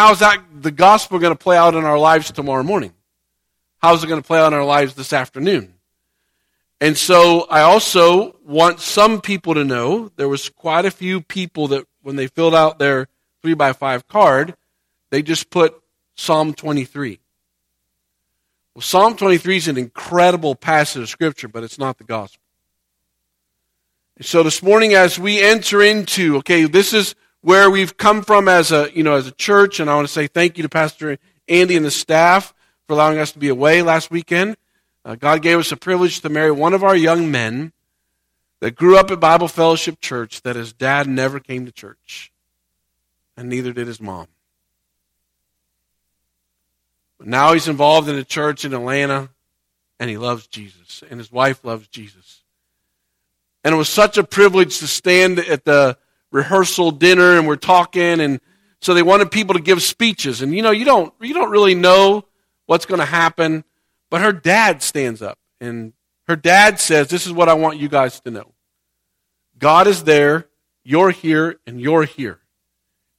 how's that the gospel going to play out in our lives tomorrow morning? How's it going to play out in our lives this afternoon? And so I also want some people to know there was quite a few people that when they filled out their three by five card, they just put Psalm 23. Well, Psalm 23 is an incredible passage of scripture, but it's not the gospel. So this morning, as we enter into, okay, this is where we've come from as a, you know, as a church, and I want to say thank you to Pastor Andy and the staff for allowing us to be away last weekend. Uh, God gave us a privilege to marry one of our young men that grew up at Bible Fellowship Church that his dad never came to church, and neither did his mom. But now he's involved in a church in Atlanta, and he loves Jesus, and his wife loves Jesus. And it was such a privilege to stand at the rehearsal dinner and we're talking and so they wanted people to give speeches. And you know you don't you don't really know what's going to happen but her dad stands up and her dad says this is what I want you guys to know. God is there. You're here and you're here.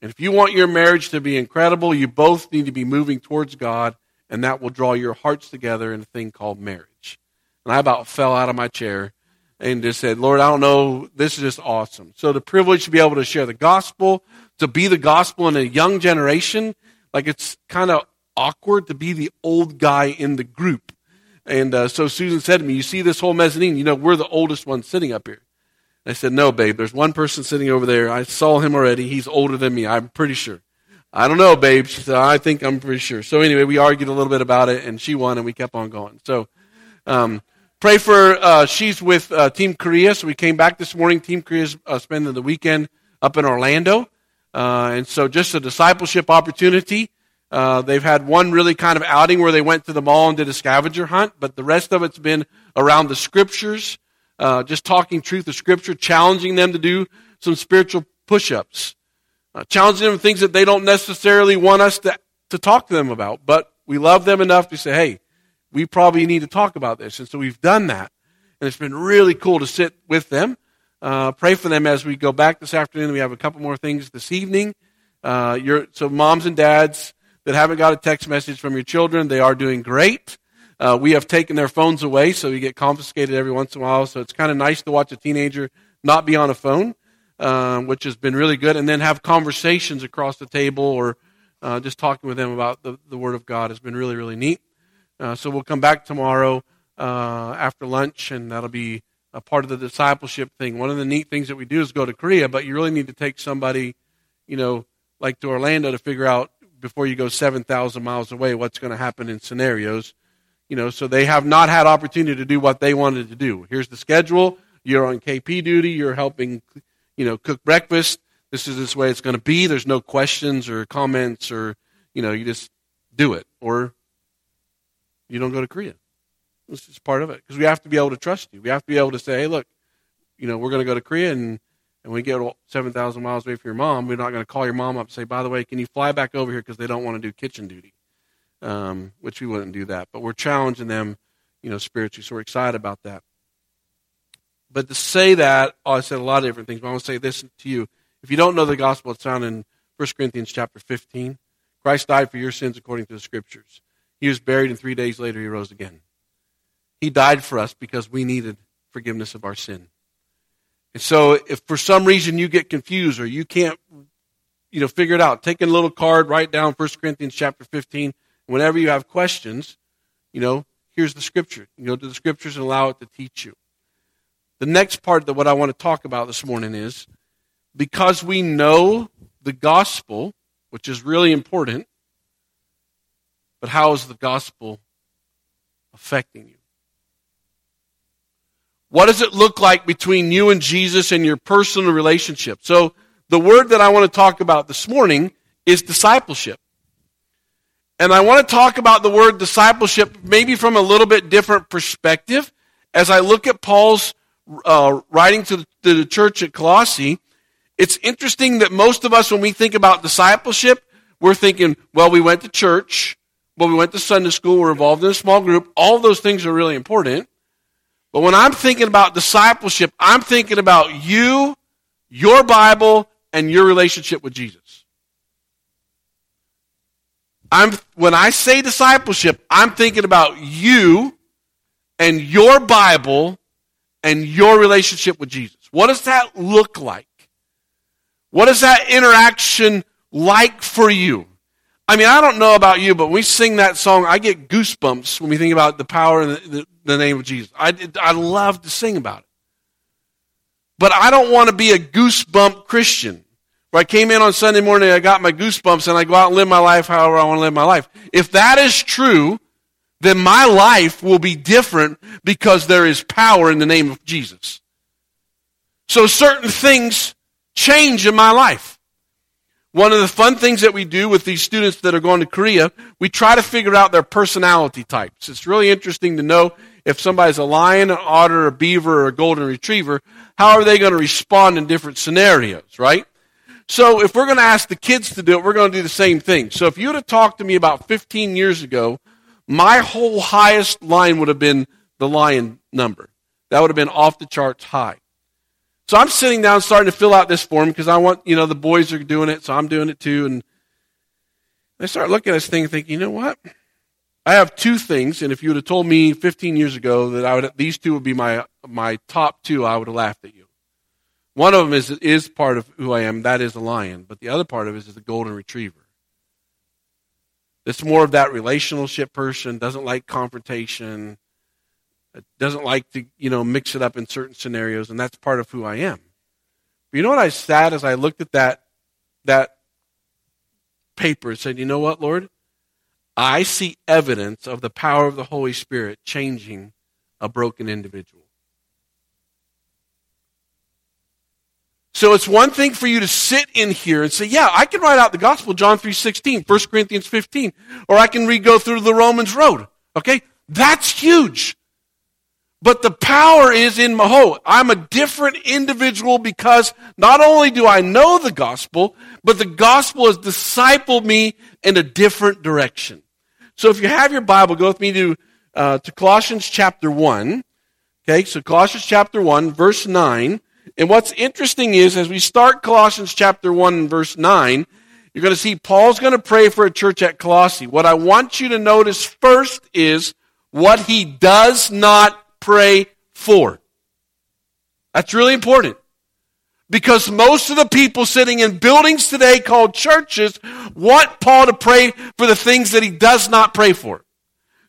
And if you want your marriage to be incredible you both need to be moving towards God and that will draw your hearts together in a thing called marriage. And I about fell out of my chair and just said, Lord, I don't know, this is just awesome. So the privilege to be able to share the gospel, to be the gospel in a young generation, like it's kind of awkward to be the old guy in the group. And uh, so Susan said to me, You see this whole mezzanine? You know, we're the oldest ones sitting up here. I said, No, babe, there's one person sitting over there. I saw him already. He's older than me. I'm pretty sure. I don't know, babe. She said, I think I'm pretty sure. So anyway, we argued a little bit about it, and she won, and we kept on going. So, um, Pray for, uh, she's with uh, Team Korea. So we came back this morning. Team Korea's uh, spending the weekend up in Orlando. Uh, and so just a discipleship opportunity. Uh, they've had one really kind of outing where they went to the mall and did a scavenger hunt, but the rest of it's been around the scriptures, uh, just talking truth of scripture, challenging them to do some spiritual push-ups, challenging them things that they don't necessarily want us to, to talk to them about, but we love them enough to say, hey, we probably need to talk about this. And so we've done that. And it's been really cool to sit with them, uh, pray for them as we go back this afternoon. We have a couple more things this evening. Uh, so, moms and dads that haven't got a text message from your children, they are doing great. Uh, we have taken their phones away, so you get confiscated every once in a while. So it's kind of nice to watch a teenager not be on a phone, uh, which has been really good, and then have conversations across the table or uh, just talking with them about the, the Word of God has been really, really neat. Uh, so we'll come back tomorrow uh, after lunch, and that'll be a part of the discipleship thing. One of the neat things that we do is go to Korea, but you really need to take somebody, you know, like to Orlando to figure out before you go 7,000 miles away what's going to happen in scenarios. You know, so they have not had opportunity to do what they wanted to do. Here's the schedule. You're on KP duty. You're helping, you know, cook breakfast. This is this way it's going to be. There's no questions or comments or, you know, you just do it. Or you don't go to Korea. This is part of it because we have to be able to trust you. We have to be able to say, hey, look, you know, we're going to go to Korea and and we get 7,000 miles away from your mom, we're not going to call your mom up and say, by the way, can you fly back over here because they don't want to do kitchen duty, um, which we wouldn't do that. But we're challenging them, you know, spiritually, so we're excited about that. But to say that, oh, I said a lot of different things, but I want to say this to you. If you don't know the gospel, it's found in 1 Corinthians chapter 15. Christ died for your sins according to the scriptures. He was buried, and three days later, he rose again. He died for us because we needed forgiveness of our sin. And so, if for some reason you get confused or you can't, you know, figure it out, take a little card, write down 1 Corinthians chapter 15. Whenever you have questions, you know, here's the scripture. You go to the scriptures and allow it to teach you. The next part that what I want to talk about this morning is because we know the gospel, which is really important, but how is the gospel affecting you? What does it look like between you and Jesus and your personal relationship? So, the word that I want to talk about this morning is discipleship. And I want to talk about the word discipleship maybe from a little bit different perspective. As I look at Paul's uh, writing to the, to the church at Colossae, it's interesting that most of us, when we think about discipleship, we're thinking, well, we went to church, well, we went to Sunday school, we're involved in a small group. All those things are really important. But when I'm thinking about discipleship, I'm thinking about you, your Bible, and your relationship with Jesus. I'm, when I say discipleship, I'm thinking about you and your Bible and your relationship with Jesus. What does that look like? What is that interaction like for you? I mean, I don't know about you, but when we sing that song, I get goosebumps when we think about the power and the, the, the name of Jesus. I, I love to sing about it. But I don't want to be a goosebump Christian. Where I came in on Sunday morning, I got my goosebumps, and I go out and live my life however I want to live my life. If that is true, then my life will be different because there is power in the name of Jesus. So certain things change in my life. One of the fun things that we do with these students that are going to Korea, we try to figure out their personality types. It's really interesting to know if somebody's a lion, an otter, a beaver, or a golden retriever, how are they going to respond in different scenarios, right? So if we're going to ask the kids to do it, we're going to do the same thing. So if you would have talked to me about 15 years ago, my whole highest line would have been the lion number. That would have been off the charts high. So I'm sitting down starting to fill out this form because I want, you know, the boys are doing it, so I'm doing it too. And I start looking at this thing and thinking, you know what? I have two things, and if you would have told me 15 years ago that I would, these two would be my, my top two, I would have laughed at you. One of them is, is part of who I am. That is a lion. But the other part of it is the golden retriever. It's more of that relationship person, doesn't like confrontation, doesn't like to, you know, mix it up in certain scenarios, and that's part of who I am. But you know what I sat as I looked at that that paper and said, you know what, Lord? I see evidence of the power of the Holy Spirit changing a broken individual. So it's one thing for you to sit in here and say, yeah, I can write out the gospel, John 3.16, 1 Corinthians 15, or I can read go through the Romans road. Okay? That's huge. But the power is in Maho. I'm a different individual because not only do I know the gospel, but the gospel has discipled me in a different direction. So if you have your Bible, go with me to, uh, to Colossians chapter 1. Okay, so Colossians chapter 1, verse 9. And what's interesting is, as we start Colossians chapter 1 and verse 9, you're going to see Paul's going to pray for a church at Colossae. What I want you to notice first is what he does not pray for. That's really important. Because most of the people sitting in buildings today called churches want Paul to pray for the things that he does not pray for.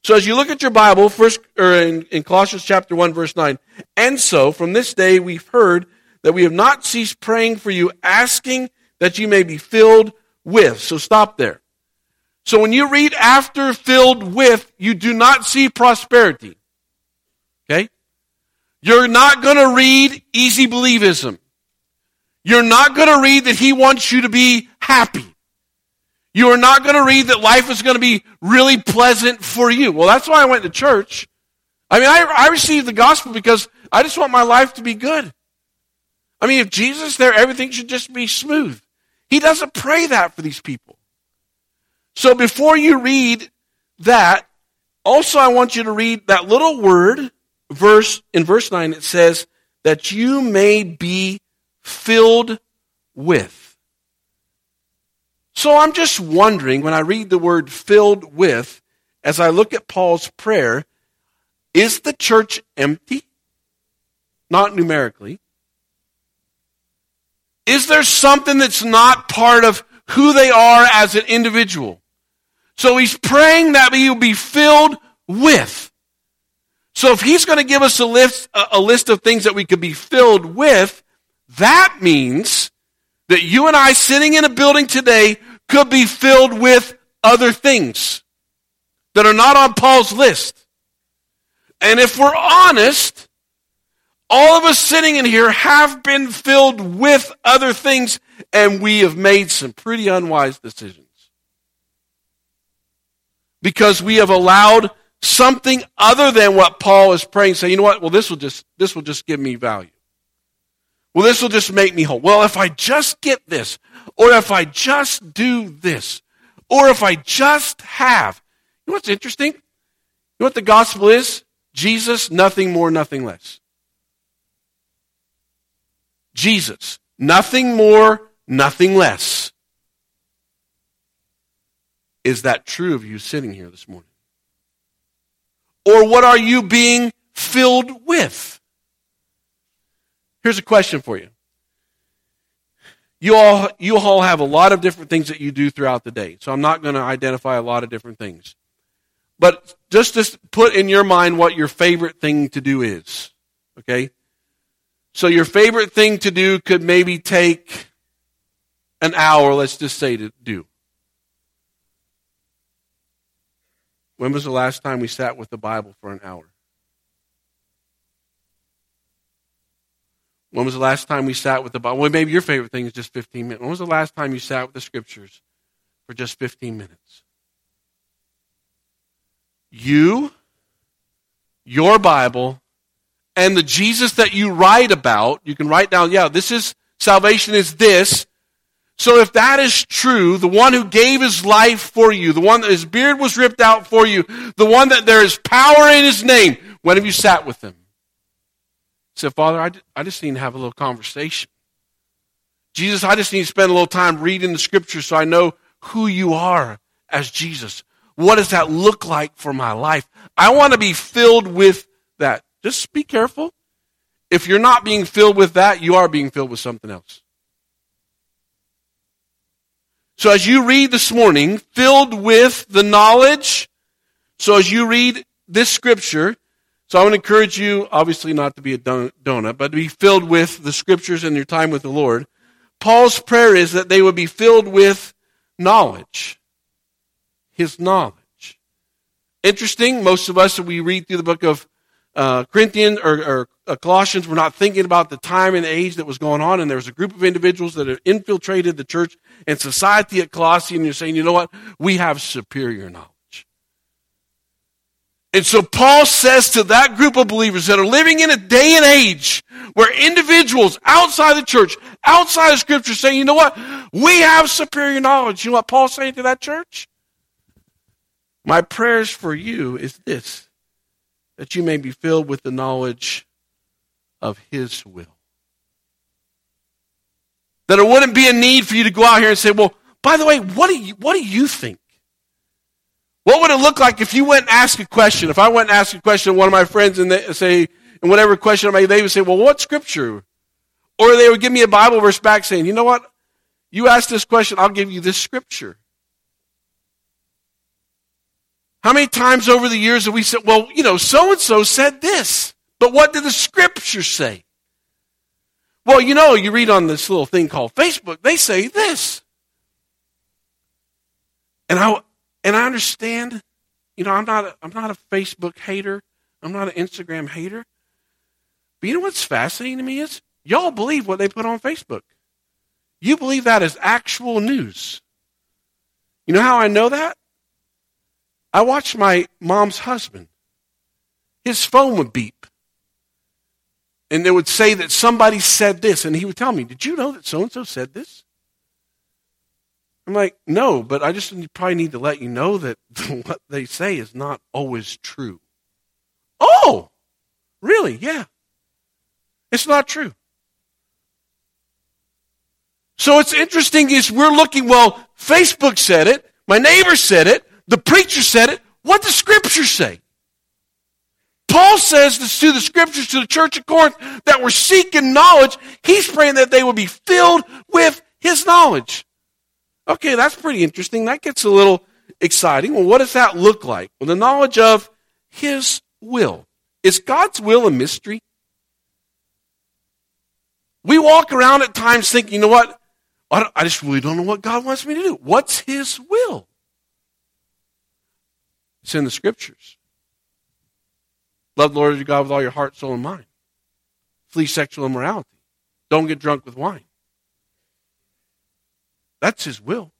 So as you look at your Bible, first or in, in Colossians chapter 1, verse 9, and so from this day we've heard that we have not ceased praying for you, asking that you may be filled with. So stop there. So when you read after filled with, you do not see prosperity. You're not going to read easy believism. You're not going to read that he wants you to be happy. You are not going to read that life is going to be really pleasant for you. Well, that's why I went to church. I mean, I, I received the gospel because I just want my life to be good. I mean, if Jesus there, everything should just be smooth. He doesn't pray that for these people. So before you read that, also I want you to read that little word, verse, in verse 9, it says, that you may be filled with. So I'm just wondering when I read the word filled with, as I look at Paul's prayer, is the church empty? Not numerically. Is there something that's not part of who they are as an individual? So he's praying that we will be filled with. So if he's going to give us a list, a list of things that we could be filled with, that means that you and I sitting in a building today could be filled with other things that are not on Paul's list. And if we're honest, all of us sitting in here have been filled with other things, and we have made some pretty unwise decisions. Because we have allowed something other than what Paul is praying, say, you know what? Well, this will just, this will just give me value. Well, this will just make me whole. Well, if I just get this, or if I just do this, or if I just have. You know what's interesting? You know what the gospel is? Jesus, nothing more, nothing less. Jesus, nothing more, nothing less. Is that true of you sitting here this morning? Or what are you being filled with? Here's a question for you. You all, you all have a lot of different things that you do throughout the day. So I'm not going to identify a lot of different things. But just to put in your mind what your favorite thing to do is. Okay? So your favorite thing to do could maybe take an hour, let's just say, to do. When was the last time we sat with the Bible for an hour? When was the last time we sat with the Bible? Well, maybe your favorite thing is just 15 minutes. When was the last time you sat with the scriptures for just 15 minutes? You, your Bible, and the Jesus that you write about, you can write down, yeah, this is salvation is this. So if that is true, the one who gave his life for you, the one that his beard was ripped out for you, the one that there is power in his name, when have you sat with him? said, Father, I, I just need to have a little conversation. Jesus, I just need to spend a little time reading the scriptures so I know who you are as Jesus. What does that look like for my life? I want to be filled with that. Just be careful. If you're not being filled with that, you are being filled with something else. So as you read this morning, filled with the knowledge, so as you read this scripture, so I want to encourage you, obviously not to be a donut, but to be filled with the scriptures and your time with the Lord. Paul's prayer is that they would be filled with knowledge. His knowledge. Interesting, most of us, we read through the book of uh, Corinthians or, or uh, Colossians, we're not thinking about the time and age that was going on, and there was a group of individuals that had infiltrated the church and society at Colossae, and you're saying, you know what? We have superior knowledge. And so Paul says to that group of believers that are living in a day and age where individuals outside the church, outside of scripture saying, you know what? We have superior knowledge. You know what Paul's saying to that church? My prayers for you is this, that you may be filled with the knowledge of his will. That it wouldn't be a need for you to go out here and say, well, by the way, what do you, what do you think? What would it look like if you went and asked a question? If I went and asked a question to one of my friends and they say, and whatever question I made, they would say, well, what scripture? Or they would give me a Bible verse back saying, you know what? You asked this question, I'll give you this scripture. How many times over the years have we said, well, you know, so and so said this, but what did the scripture say? Well, you know, you read on this little thing called Facebook, they say this. And I, and I understand, you know, I'm not a, I'm not a Facebook hater. I'm not an Instagram hater. But you know what's fascinating to me is y'all believe what they put on Facebook. You believe that is actual news. You know how I know that? I watched my mom's husband. His phone would beep. And it would say that somebody said this. And he would tell me, Did you know that so and so said this? I'm like, no, but I just probably need to let you know that what they say is not always true. Oh, really? Yeah. It's not true. So it's interesting is we're looking, well, Facebook said it, my neighbor said it, the preacher said it. What does scripture say? Paul says this to the scriptures to the church of Corinth that we're seeking knowledge. He's praying that they will be filled with his knowledge. Okay, that's pretty interesting. That gets a little exciting. Well, what does that look like? Well, the knowledge of His will. Is God's will a mystery? We walk around at times thinking, you know what? I just really don't know what God wants me to do. What's His will? It's in the Scriptures. Love the Lord your God with all your heart, soul, and mind. Flee sexual immorality. Don't get drunk with wine. That's his will.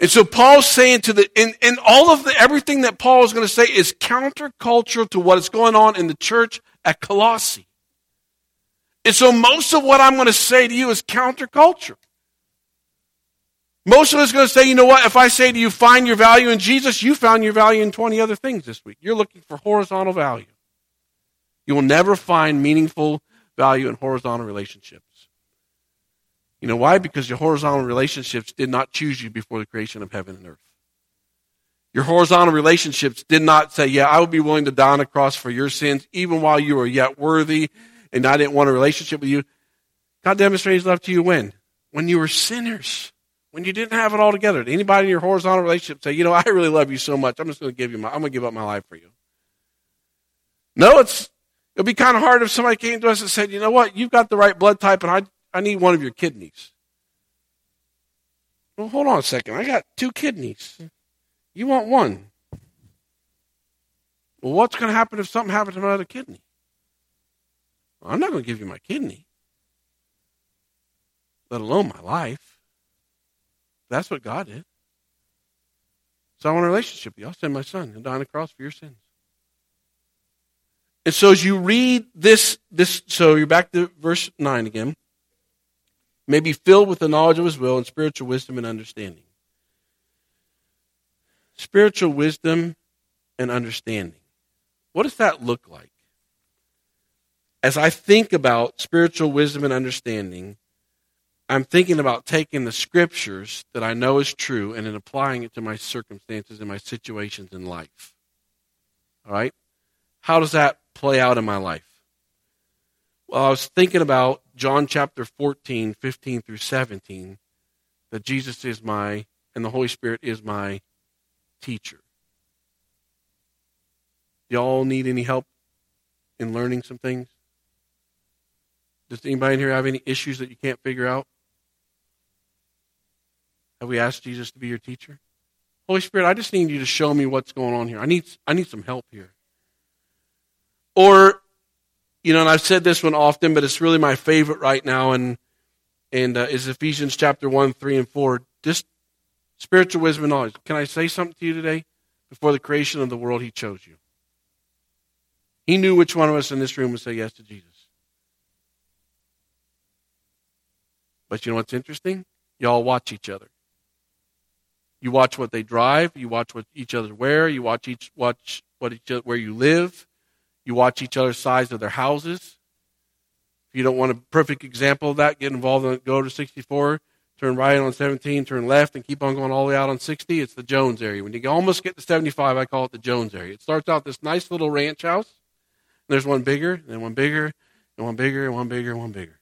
And so Paul's saying to the, and, and all of the, everything that Paul is going to say is countercultural to what is going on in the church at Colossae. And so most of what I'm going to say to you is counterculture. Most of us are going to say, you know what, if I say to you, find your value in Jesus, you found your value in 20 other things this week. You're looking for horizontal value. You will never find meaningful value in horizontal relationships. You know why? Because your horizontal relationships did not choose you before the creation of heaven and earth. Your horizontal relationships did not say, Yeah, I would be willing to die on a cross for your sins, even while you were yet worthy and I didn't want a relationship with you. God demonstrated his love to you when? When you were sinners. When you didn't have it all together. Did anybody in your horizontal relationship say, you know, I really love you so much, I'm just going to give you my, I'm going to give up my life for you. No, it's, it'd be kind of hard if somebody came to us and said, you know what, you've got the right blood type and I, I need one of your kidneys. Well, hold on a second. I got two kidneys. Hmm. You want one. Well, what's going to happen if something happens to my other kidney? Well, I'm not going to give you my kidney, let alone my life. That's what God did. So I want a relationship with you. I'll send my son. He'll die on the cross for your sins. And so as you read this, this, so you're back to verse 9 again. May be filled with the knowledge of his will and spiritual wisdom and understanding. Spiritual wisdom and understanding. What does that look like? As I think about spiritual wisdom and understanding, I'm thinking about taking the scriptures that I know is true and then applying it to my circumstances and my situations in life. All right? How does that play out in my life? Well, I was thinking about John chapter 14, 15 through 17, that Jesus is my, and the Holy Spirit is my teacher. Y'all need any help in learning some things? Does anybody in here have any issues that you can't figure out? Have we asked Jesus to be your teacher? Holy Spirit, I just need you to show me what's going on here. I need, I need some help here. Or, you know, and I've said this one often, but it's really my favorite right now, and and uh, is Ephesians chapter one, three, and four. Just spiritual wisdom and knowledge. Can I say something to you today? Before the creation of the world, He chose you. He knew which one of us in this room would say yes to Jesus. But you know what's interesting? Y'all watch each other. You watch what they drive. You watch what each other wear. You watch each watch what each where you live. You watch each other's size of their houses. If you don't want a perfect example of that, get involved in go to 64, turn right on 17, turn left, and keep on going all the way out on 60. It's the Jones area. When you almost get to 75, I call it the Jones area. It starts out this nice little ranch house. And there's one bigger, and then one bigger, and one bigger, and one bigger, and one bigger.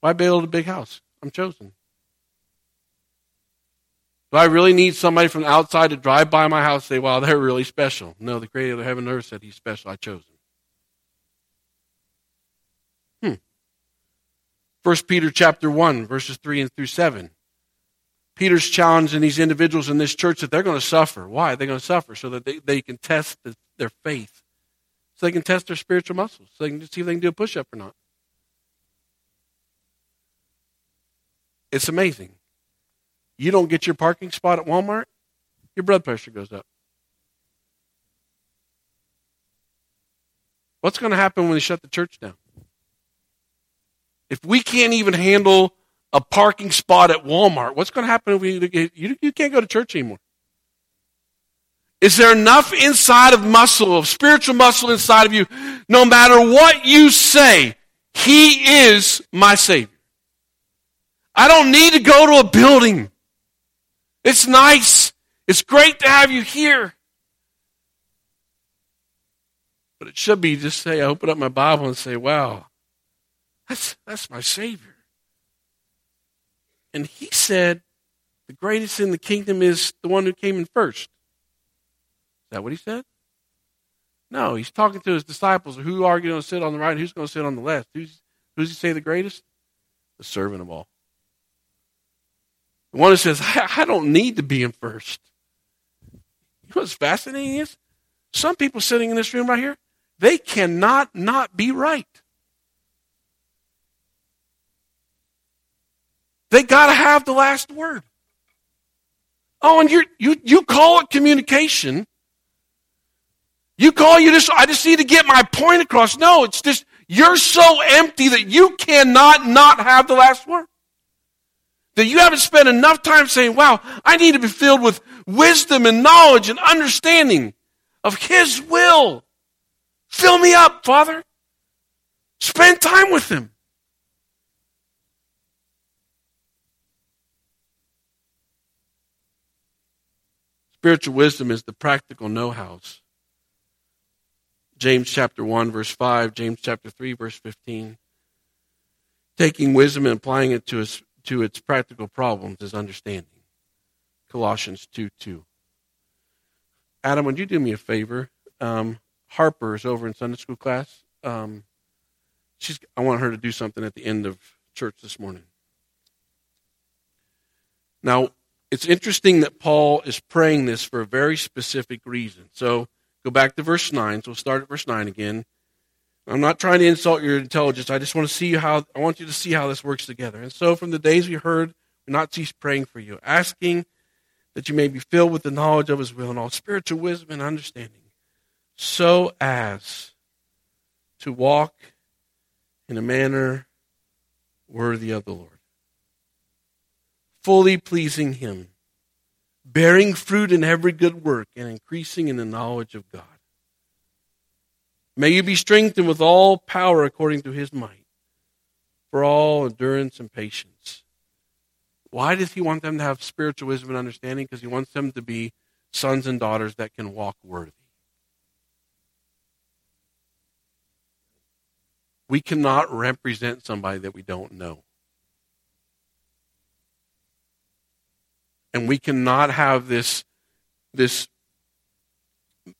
Why build a big house? I'm chosen. Do I really need somebody from outside to drive by my house and say, wow, they're really special? No, the creator of heaven and earth said he's special. I chose him. Hmm. First Peter chapter 1, verses 3 and through 7. Peter's challenging these individuals in this church that they're going to suffer. Why? They're going to suffer so that they, they can test the, their faith. So they can test their spiritual muscles. So they can see if they can do a push up or not. It's amazing. You don't get your parking spot at Walmart, your blood pressure goes up. What's going to happen when they shut the church down? If we can't even handle a parking spot at Walmart, what's going to happen if we, you, you can't go to church anymore? Is there enough inside of muscle, of spiritual muscle inside of you, no matter what you say, He is my Savior? I don't need to go to a building. It's nice. It's great to have you here. But it should be just say, I open up my Bible and say, wow, that's, that's my Savior. And he said, the greatest in the kingdom is the one who came in first. Is that what he said? No, he's talking to his disciples. Who are going to sit on the right? Who's going to sit on the left? Who's, who's he say the greatest? The servant of all. One who says, I, I don't need to be in first. You know what's fascinating is? Some people sitting in this room right here, they cannot not be right. They got to have the last word. Oh, and you you you call it communication. You call you just I just need to get my point across. No, it's just you're so empty that you cannot not have the last word. That you haven't spent enough time saying, wow, I need to be filled with wisdom and knowledge and understanding of His will. Fill me up, Father. Spend time with Him. Spiritual wisdom is the practical know hows. James chapter 1, verse 5, James chapter 3, verse 15. Taking wisdom and applying it to his to its practical problems is understanding. Colossians 2 2. Adam, would you do me a favor? Um, Harper is over in Sunday school class. Um, she's, I want her to do something at the end of church this morning. Now, it's interesting that Paul is praying this for a very specific reason. So go back to verse 9. So we'll start at verse 9 again. I'm not trying to insult your intelligence. I just want to see how I want you to see how this works together. And so from the days we heard, we not cease praying for you, asking that you may be filled with the knowledge of his will and all spiritual wisdom and understanding, so as to walk in a manner worthy of the Lord fully pleasing Him, bearing fruit in every good work, and increasing in the knowledge of God. May you be strengthened with all power according to His might, for all endurance and patience. Why does He want them to have spiritual wisdom and understanding? Because He wants them to be sons and daughters that can walk worthy. We cannot represent somebody that we don't know. and we cannot have this this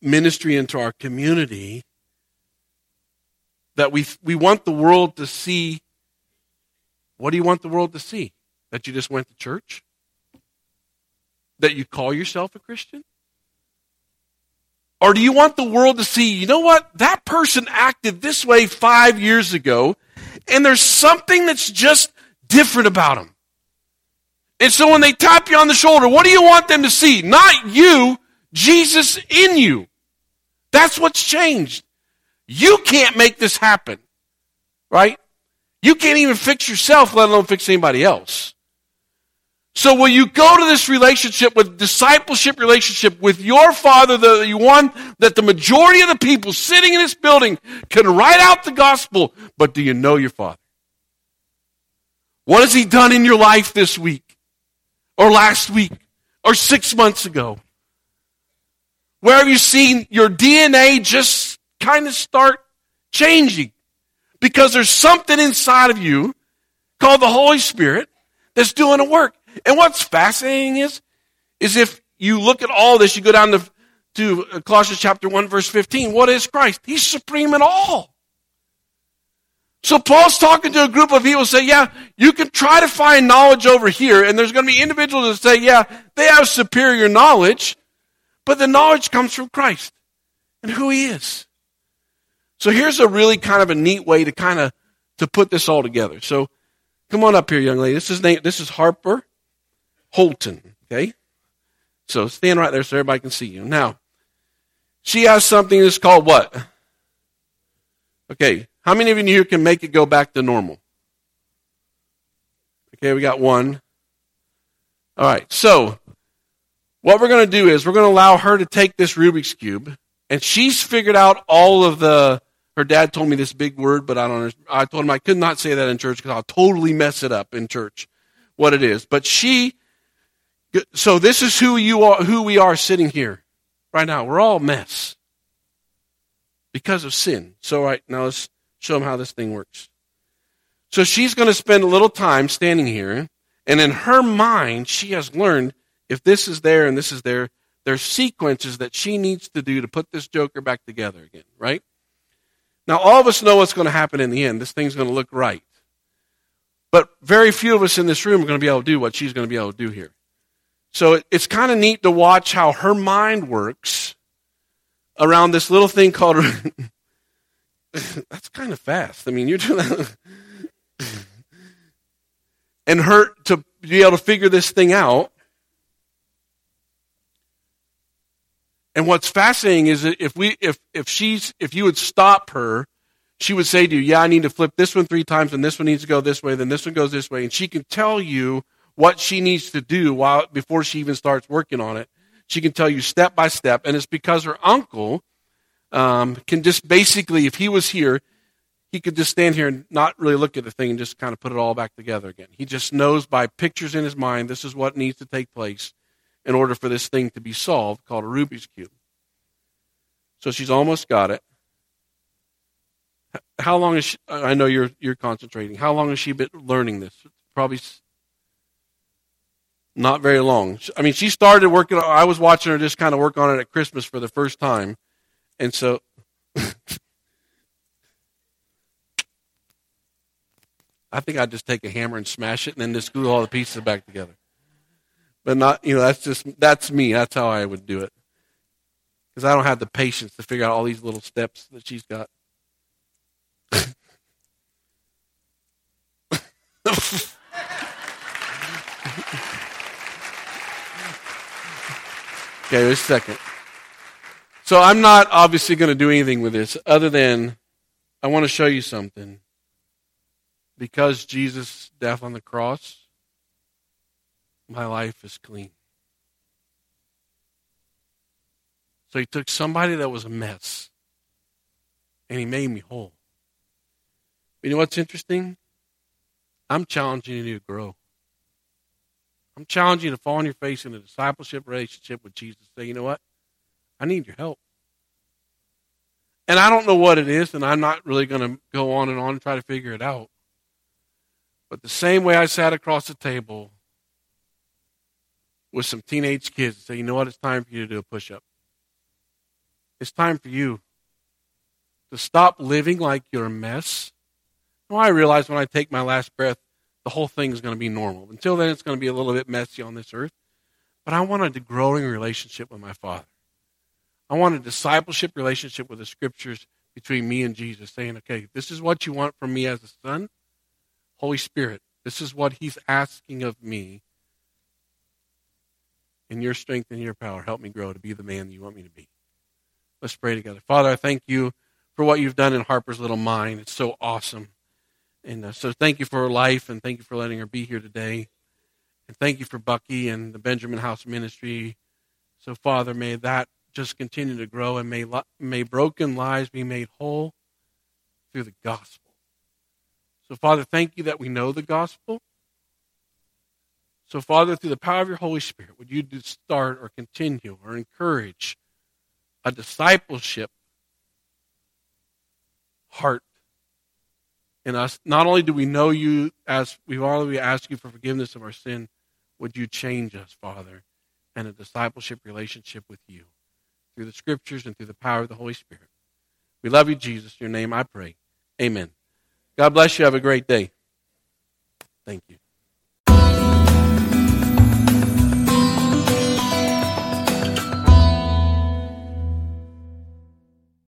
ministry into our community that we we want the world to see what do you want the world to see that you just went to church that you call yourself a christian or do you want the world to see you know what that person acted this way 5 years ago and there's something that's just different about him and so when they tap you on the shoulder, what do you want them to see? Not you, Jesus in you. That's what's changed. You can't make this happen. Right? You can't even fix yourself, let alone fix anybody else. So will you go to this relationship with discipleship relationship with your father, the one that the majority of the people sitting in this building can write out the gospel, but do you know your father? What has he done in your life this week? or last week or six months ago? Where have you seen your DNA just kind of start changing? Because there's something inside of you called the Holy Spirit that's doing a work. And what's fascinating is, is if you look at all this, you go down to, to Colossians chapter 1 verse 15. What is Christ? He's supreme in all. So Paul's talking to a group of people say, yeah, you can try to find knowledge over here, and there's going to be individuals that say, yeah, they have superior knowledge, but the knowledge comes from Christ and who he is. So here's a really kind of a neat way to kind of to put this all together. So come on up here, young lady. This is name, this is Harper Holton. Okay? So stand right there so everybody can see you. Now, she has something that's called what? Okay, how many of you here can make it go back to normal? Okay, we got one. All right, so what we're going to do is we're going to allow her to take this Rubik's Cube, and she's figured out all of the. Her dad told me this big word, but I don't. I told him I could not say that in church because I'll totally mess it up in church. What it is, but she. So this is who you are, who we are sitting here right now. We're all mess because of sin. So right now let's show them how this thing works. So she's going to spend a little time standing here, and in her mind, she has learned if this is there and this is there, there's sequences that she needs to do to put this joker back together again, right? Now, all of us know what's going to happen in the end. This thing's going to look right. But very few of us in this room are going to be able to do what she's going to be able to do here. So it's kind of neat to watch how her mind works around this little thing called that's kind of fast. I mean, you're doing that. and her to be able to figure this thing out. And what's fascinating is that if we if if she's if you would stop her, she would say to you, "Yeah, I need to flip this one three times, and this one needs to go this way, then this one goes this way," and she can tell you what she needs to do while before she even starts working on it. She can tell you step by step, and it's because her uncle um, can just basically, if he was here, he could just stand here and not really look at the thing and just kind of put it all back together again. He just knows by pictures in his mind this is what needs to take place. In order for this thing to be solved called a Rubik's Cube. So she's almost got it. How long is she, I know you're, you're concentrating. How long has she been learning this? Probably not very long. I mean, she started working, I was watching her just kind of work on it at Christmas for the first time. And so I think I'd just take a hammer and smash it and then just glue all the pieces back together. But not, you know, that's just, that's me. That's how I would do it. Because I don't have the patience to figure out all these little steps that she's got. okay, wait a second. So I'm not obviously going to do anything with this other than I want to show you something because Jesus' death on the cross, my life is clean. So he took somebody that was a mess and he made me whole. You know what's interesting? I'm challenging you to grow. I'm challenging you to fall on your face in a discipleship relationship with Jesus. Say, you know what? I need your help. And I don't know what it is, and I'm not really going to go on and on and try to figure it out. But the same way I sat across the table with some teenage kids and say, you know what, it's time for you to do a push up. It's time for you to stop living like you're a mess. Well, I realize when I take my last breath, the whole thing is going to be normal. Until then, it's going to be a little bit messy on this earth. But I wanted a growing relationship with my Father. I want a discipleship relationship with the Scriptures between me and Jesus, saying, okay, this is what you want from me as a son. Holy Spirit, this is what He's asking of me. In your strength and your power, help me grow to be the man that you want me to be. Let's pray together. Father, I thank you for what you've done in Harper's little mind. It's so awesome. And uh, so thank you for her life and thank you for letting her be here today. And thank you for Bucky and the Benjamin House Ministry. So, Father, may that just continue to grow and may, may broken lives be made whole through the gospel. So, Father, thank you that we know the gospel. So, Father, through the power of your Holy Spirit, would you start or continue or encourage a discipleship heart in us? Not only do we know you as we've already asked you for forgiveness of our sin, would you change us, Father, and a discipleship relationship with you? through the scriptures and through the power of the Holy Spirit. We love you, Jesus. In your name I pray. Amen. God bless you. Have a great day. Thank you.